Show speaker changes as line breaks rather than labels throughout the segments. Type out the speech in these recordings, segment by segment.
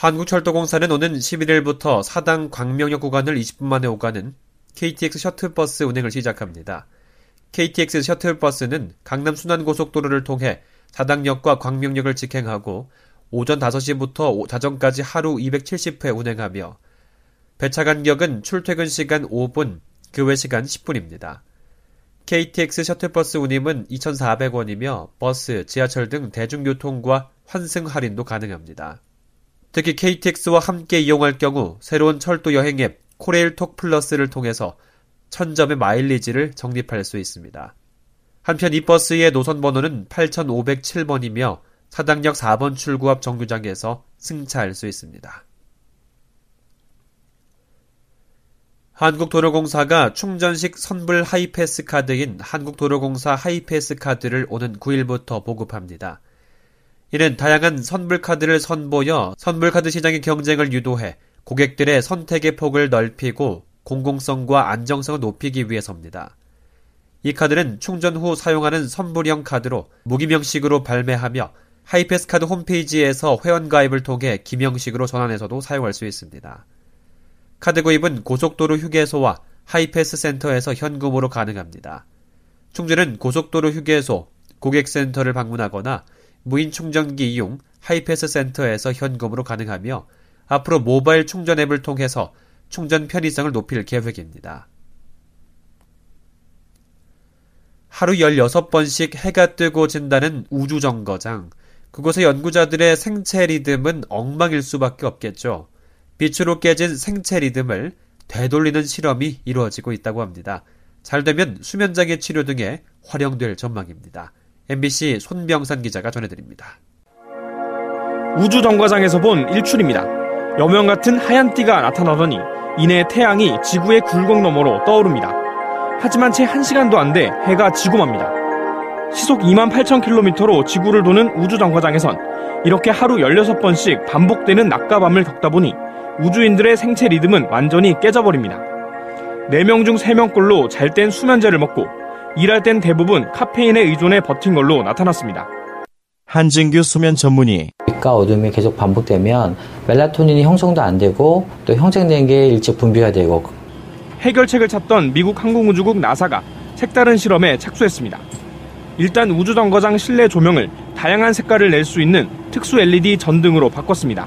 한국철도공사는 오는 11일부터 사당 광명역 구간을 20분 만에 오가는 KTX 셔틀버스 운행을 시작합니다. KTX 셔틀버스는 강남 순환고속도로를 통해 사당역과 광명역을 직행하고 오전 5시부터 자정까지 하루 270회 운행하며 배차 간격은 출퇴근 시간 5분, 그 외 시간 10분입니다. KTX 셔틀버스 운임은 2,400원이며 버스, 지하철 등 대중교통과 환승 할인도 가능합니다. 특히 KTX와 함께 이용할 경우 새로운 철도 여행 앱 코레일톡 플러스를 통해서 1000점의 마일리지를 적립할 수 있습니다. 한편 이 버스의 노선 번호는 8507번이며 사당역 4번 출구 앞 정류장에서 승차할 수 있습니다. 한국도로공사가 충전식 선불 하이패스 카드인 한국도로공사 하이패스 카드를 오는 9일부터 보급합니다. 이는 다양한 선불카드를 선보여 선불카드 시장의 경쟁을 유도해 고객들의 선택의 폭을 넓히고 공공성과 안정성을 높이기 위해서입니다. 이 카드는 충전 후 사용하는 선불형 카드로 무기명식으로 발매하며 하이패스 카드 홈페이지에서 회원가입을 통해 기명식으로 전환해서도 사용할 수 있습니다. 카드 구입은 고속도로 휴게소와 하이패스 센터에서 현금으로 가능합니다. 충전은 고속도로 휴게소, 고객센터를 방문하거나 무인 충전기 이용 하이패스 센터에서 현금으로 가능하며 앞으로 모바일 충전 앱을 통해서 충전 편의성을 높일 계획입니다. 하루 16번씩 해가 뜨고 진다는 우주정거장. 그곳의 연구자들의 생체 리듬은 엉망일 수밖에 없겠죠. 빛으로 깨진 생체 리듬을 되돌리는 실험이 이루어지고 있다고 합니다. 잘 되면 수면장애 치료 등에 활용될 전망입니다. MBC 손병산 기자가 전해드립니다.
우주 정거장에서 본 일출입니다. 여명 같은 하얀 띠가 나타나더니 이내 태양이 지구의 굴곡 너머로 떠오릅니다. 하지만 채 1시간도 안 돼 해가 지고 맙니다. 시속 2만 8천 킬로미터로 지구를 도는 우주 정거장에선 이렇게 하루 16번씩 반복되는 낮과 밤을 겪다 보니 우주인들의 생체 리듬은 완전히 깨져버립니다. 4명 중 3명꼴로 잘 땐 수면제를 먹고 일할 땐 대부분 카페인에 의존해 버틴 걸로 나타났습니다.
한진규 수면 전문의.
빛과 어둠이 계속 반복되면 멜라토닌이 형성도 안 되고 또 형성된 게 일찍 분비가 되고
해결책을 찾던 미국 항공우주국 나사가 색다른 실험에 착수했습니다. 일단 우주정거장 실내 조명을 다양한 색깔을 낼 수 있는 특수 LED 전등으로 바꿨습니다.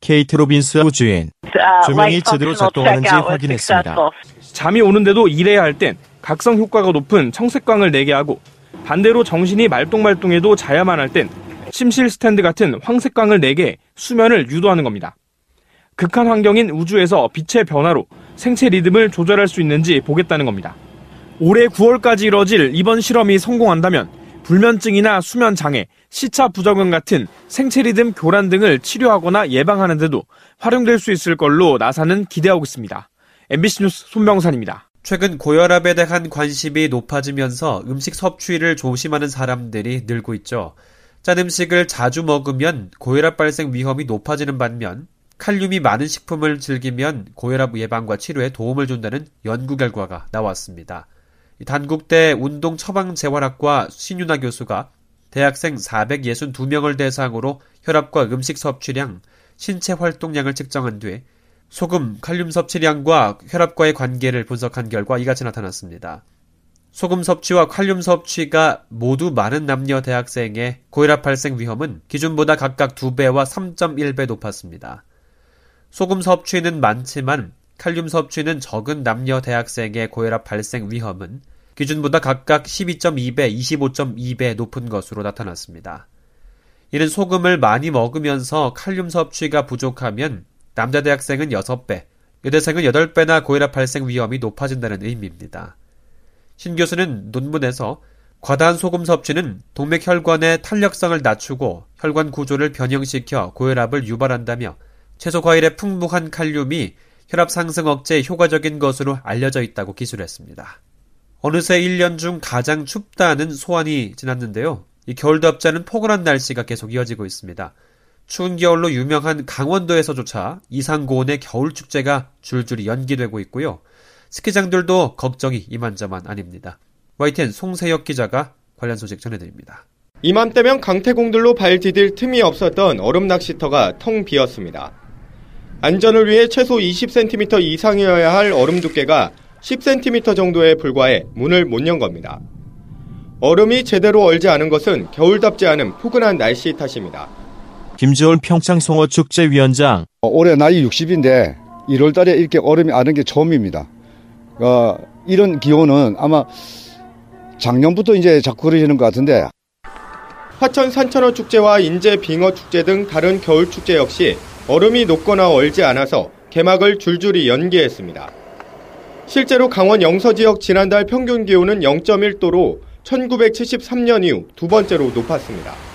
케이트 로빈스 우주인. 조명이 제대로 작동하는지 확인했습니다.
잠이 오는데도 일해야 할 땐 각성 효과가 높은 청색광을 내게 하고 반대로 정신이 말똥말똥해도 자야만 할 땐 침실 스탠드 같은 황색광을 내게 수면을 유도하는 겁니다. 극한 환경인 우주에서 빛의 변화로 생체 리듬을 조절할 수 있는지 보겠다는 겁니다. 올해 9월까지 이뤄질 이번 실험이 성공한다면 불면증이나 수면 장애, 시차 부적응 같은 생체 리듬 교란 등을 치료하거나 예방하는 데도 활용될 수 있을 걸로 나사는 기대하고 있습니다. MBC 뉴스 손명산입니다.
최근 고혈압에 대한 관심이 높아지면서 음식 섭취를 조심하는 사람들이 늘고 있죠. 짠 음식을 자주 먹으면 고혈압 발생 위험이 높아지는 반면 칼륨이 많은 식품을 즐기면 고혈압 예방과 치료에 도움을 준다는 연구 결과가 나왔습니다. 단국대 운동 처방 재활학과 신윤아 교수가 대학생 462명을 대상으로 혈압과 음식 섭취량, 신체 활동량을 측정한 뒤 소금, 칼륨 섭취량과 혈압과의 관계를 분석한 결과 이같이 나타났습니다. 소금 섭취와 칼륨 섭취가 모두 많은 남녀 대학생의 고혈압 발생 위험은 기준보다 각각 2배와 3.1배 높았습니다. 소금 섭취는 많지만 칼륨 섭취는 적은 남녀 대학생의 고혈압 발생 위험은 기준보다 각각 12.2배, 25.2배 높은 것으로 나타났습니다. 이는 소금을 많이 먹으면서 칼륨 섭취가 부족하면 남자 대학생은 6배, 여대생은 8배나 고혈압 발생 위험이 높아진다는 의미입니다. 신 교수는 논문에서 과다한 소금 섭취는 동맥혈관의 탄력성을 낮추고 혈관 구조를 변형시켜 고혈압을 유발한다며 채소 과일의 풍부한 칼륨이 혈압 상승 억제에 효과적인 것으로 알려져 있다고 기술했습니다. 어느새 1년 중 가장 춥다는 소환이 지났는데요. 이 겨울답지 는 포근한 날씨가 계속 이어지고 있습니다. 추운 겨울로 유명한 강원도에서조차 이상 고온의 겨울 축제가 줄줄이 연기되고 있고요. 스키장들도 걱정이 이만저만 아닙니다. YTN 송세혁 기자가 관련 소식 전해드립니다.
이맘때면 강태공들로 발 디딜 틈이 없었던 얼음 낚시터가 텅 비었습니다. 안전을 위해 최소 20cm 이상이어야 할 얼음 두께가 10cm 정도에 불과해 문을 못 연 겁니다. 얼음이 제대로 얼지 않은 것은 겨울답지 않은 포근한 날씨 탓입니다.
김지월 평창 송어축제 위원장
올해 나이 60인데 1월 달에 이렇게 얼음이 아는 게 처음입니다. 어, 이런 기온은 아마 작년부터 이제 자꾸 그러시는 것 같은데
화천 산천어 축제와 인제 빙어 축제 등 다른 겨울 축제 역시 얼음이 녹거나 얼지 않아서 개막을 줄줄이 연기했습니다. 실제로 강원 영서 지역 지난달 평균 기온은 0.1도로 1973년 이후 두 번째로 높았습니다.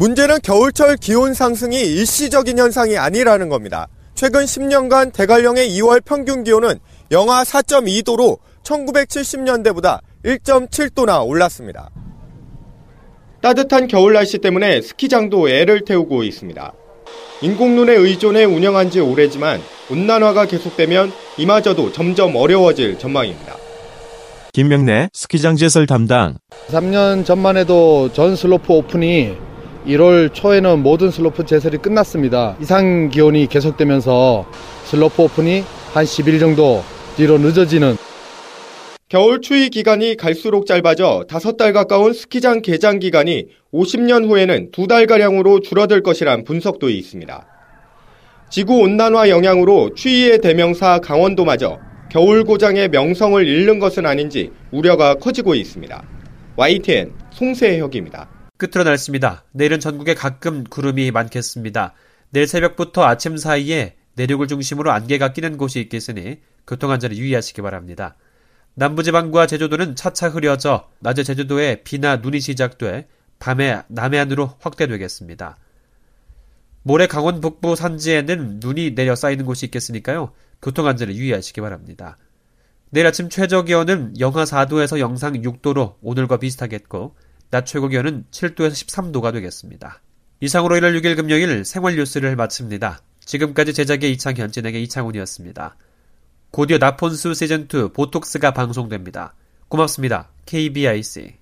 문제는 겨울철 기온 상승이 일시적인 현상이 아니라는 겁니다. 최근 10년간 대관령의 2월 평균 기온은 영하 4.2도로 1970년대보다 1.7도나 올랐습니다. 따뜻한 겨울 날씨 때문에 스키장도 애를 태우고 있습니다. 인공눈에 의존해 운영한 지 오래지만 온난화가 계속되면 이마저도 점점 어려워질 전망입니다.
김명래 스키장 제설 담당
3년 전만 해도 전 슬로프 오픈이 1월 초에는 모든 슬로프 제설이 끝났습니다. 이상 기온이 계속되면서 슬로프 오픈이 한 10일 정도 뒤로 늦어지는
겨울 추위 기간이 갈수록 짧아져 5달 가까운 스키장 개장 기간이 50년 후에는 2달가량으로 줄어들 것이란 분석도 있습니다. 지구 온난화 영향으로 추위의 대명사 강원도마저 겨울 고장의 명성을 잃는 것은 아닌지 우려가 커지고 있습니다. YTN 송세혁입니다.
끝으로 날씨입니다. 내일은 전국에 가끔 구름이 많겠습니다. 내일 새벽부터 아침 사이에 내륙을 중심으로 안개가 끼는 곳이 있겠으니 교통안전에 유의하시기 바랍니다. 남부지방과 제주도는 차차 흐려져 낮에 제주도에 비나 눈이 시작돼 밤에 남해안으로 확대되겠습니다. 모레 강원 북부 산지에는 눈이 내려 쌓이는 곳이 있겠으니까요. 교통안전에 유의하시기 바랍니다. 내일 아침 최저 기온은 영하 4도에서 영상 6도로 오늘과 비슷하겠고 낮 최고 기온은 7도에서 13도가 되겠습니다. 이상으로 1월 6일 금요일 생활 뉴스를 마칩니다. 지금까지 제작의 이창현, 진행의 이창훈이었습니다. 곧이어 나폰수 시즌2 보톡스가 방송됩니다. 고맙습니다. KBIC